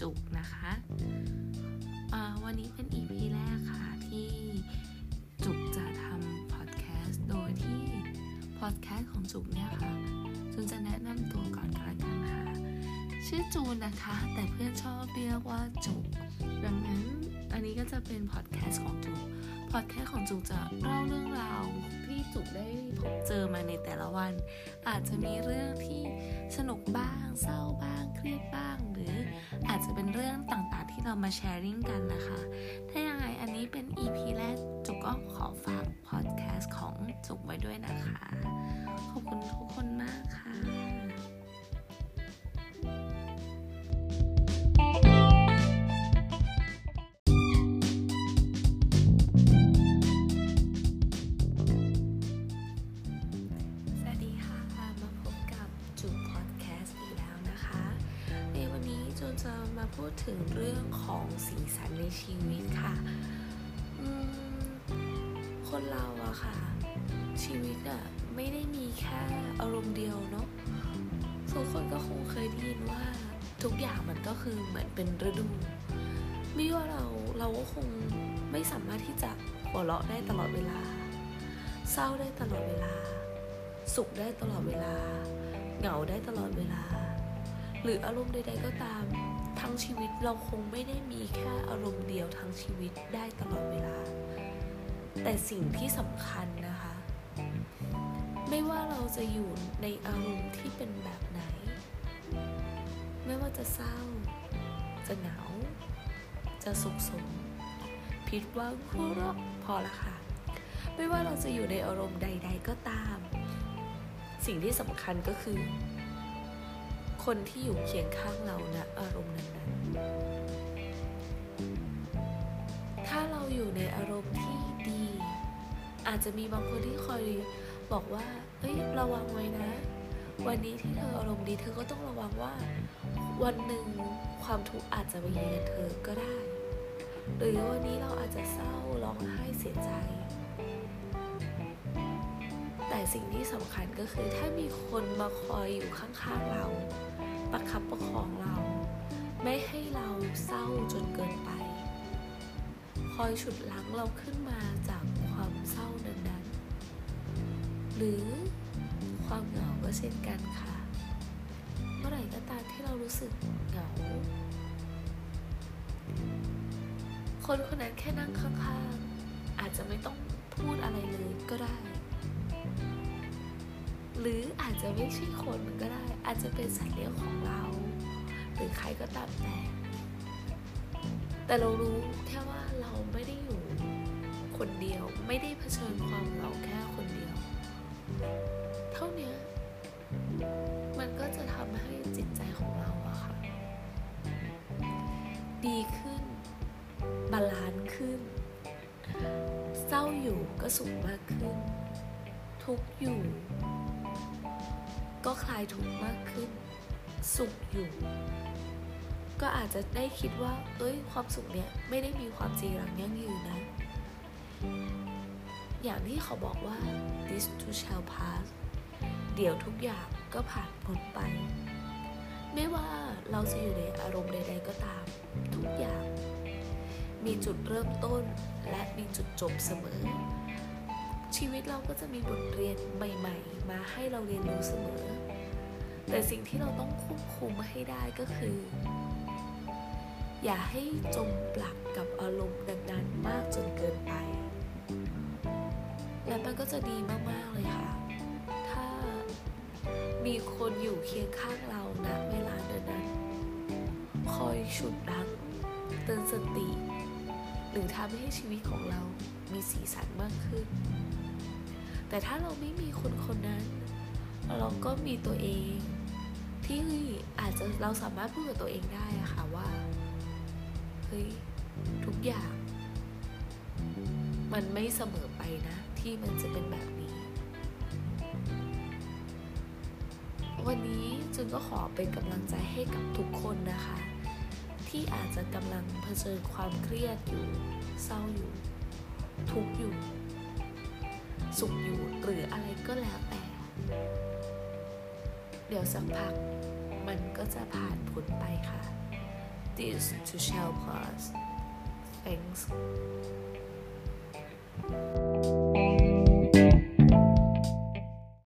จุกนะคะวันนี้เป็น EP แรกค่ะที่จุกจะทำพอดแคสต์ โดยที่พอดแคสต์ของจุกเนี่ยค่ะจูนจะแนะนำตัวก่อนกันนะคะชื่อจูนนะคะ แต่เพื่อนชอบเรียกว่าจุกดังนั้นอันนี้ก็จะเป็นพอดแคสต์ของจุกพอดแคสต์ของจุกจะเล่าเรื่องราวที่จุกได้พบเจอมาในแต่ละวัน อาจจะมีเรื่องที่สนุกบ้าง เศร้าบ้าง เครียดบ้างหรือ อาจจะเป็นเรื่องต่างๆที่เรามาแชร์ริ่งกันนะคะ ถ้ายังไงอันนี้เป็น EP แรก จุกก็ขอฝากพอดแคสต์ของจุกไว้ด้วยนะคะ ขอบคุณทุกคนมากค่ะ จูนจะมาพูดถึงเรื่องของสีสันในชีวิตค่ะคนเราอะค่ะ ชีวิตอะไม่ได้มีแค่อารมณ์เดียวเนาะทุกคนก็คงเคยได้ยินว่าทุกอย่างมันก็คือเหมือนเป็นฤดูไม่ว่าเราเราก็คงไม่สามารถที่จะหัวเราะได้ตลอดเวลา เศร้าได้ตลอดเวลา สุขได้ตลอดเวลา เหงาได้ตลอดเวลา หรืออารมณ์ใดๆก็ตาม ทั้งชีวิตเราคงไม่ได้มีแค่อารมณ์เดียวทั้งชีวิตได้ตลอดเวลา แต่สิ่งที่สำคัญนะคะ ไม่ว่าเราจะอยู่ในอารมณ์ที่เป็นแบบไหน ไม่ว่าจะเศร้า จะเหงา จะสุขสม ผิดหวังหัวเราะพอละค่ะไม่ว่าเราจะอยู่ในอารมณ์ใด ๆ ก็ตาม สิ่งที่สำคัญก็คือ คนที่อยู่เคียงข้างเราณอารมณ์นั้นๆถ้าเราอยู่ในอารมณ์ที่ดี อาจจะมีบางคนที่คอยบอกว่า เอ้ย ระวังไว้นะ วันนี้ที่เธออารมณ์ดี เธอก็ต้องระวังว่า วันหนึ่งความทุกข์อาจจะมาเยือนเธอก็ได้ หรือวันนี้เราอาจจะเศร้าร้องไห้เสียใจ แต่สิ่งที่สำคัญก็คือถ้ามีคนมาคอยอยู่ข้างๆเรา ประคับประคองเรา ไม่ให้เราเศร้าจนเกินไป คอยฉุดลังเราขึ้นมาจากความเศร้านั้นๆ หรือความเหงาก็เช่นกันค่ะ เมื่อไหร่ก็ตามที่เรารู้สึกเหงาคนคนนั้นแค่นั่งข้ จะไม่ใช่คนก็ได้ อาจจะเป็นสัตว์เลี้ยงของเรา หรือใครก็ตามแต่ แต่เรารู้แค่ว่าเราไม่ได้อยู่คนเดียวไม่ได้เผชิญความเหงาแค่คนเดียว เท่านี้มันก็จะทำให้จิตใจของเราอะค่ะ ดีขึ้น balance ขึ้น เศร้าอยู่ก็สุขมากขึ้น ทุกข์อยู่ ก็คลายทุกข์มากขึ้น สุขอยู่ ก็อาจจะได้คิดว่า เอ้ย ความสุขเนี่ยไม่ได้มีความจีรังยั่งยืนนะ อย่างที่เขาบอกว่า this too shall pass เดี๋ยวทุกอย่างก็ผ่านพ้นไป ไม่ว่าเราจะอยู่ในอารมณ์ใด ๆ ก็ตาม ทุกอย่าง มีจุดเริ่มต้นและมีจุดจบเสมอ ชีวิตเราก็จะมีบทเรียนใหม่ ๆ มาให้เราเรียนรู้เสมอ แต่สิ่งที่เราต้องควบคุมให้ได้ก็คือ อย่าให้จมปลักกับอารมณ์นั้นๆมากจนเกินไป และมันก็จะดีมาก ๆ เลยค่ะ ถ้ามีคนอยู่เคียงข้างเราณเวลานั้นคอยฉุดรั้งเตือนสติ หรือทำให้ชีวิตของเรามีสีสันมากขึ้น แต่ถ้าเราไม่มีคนคนนั้น เราก็มีตัวเอง ที่อาจจะเราสามารถพูดกับตัวเองได้อะค่ะว่าเฮ้ยทุกอย่าง มันไม่เสมอไปนะ ที่มันจะเป็นแบบนี้ วันนี้จึงก็ขอเป็นกำลังใจให้กับทุกคนนะคะ ที่อาจจะกำลังเผชิญความเครียดอยู่ เศร้าอยู่ ทุกข์อยู่ สุขอยู่หรืออะไรก็แล้วแต่ เดี๋ยวสักพักมันก็จะผ่านพ้นไปค่ะ This to shall pass Thanks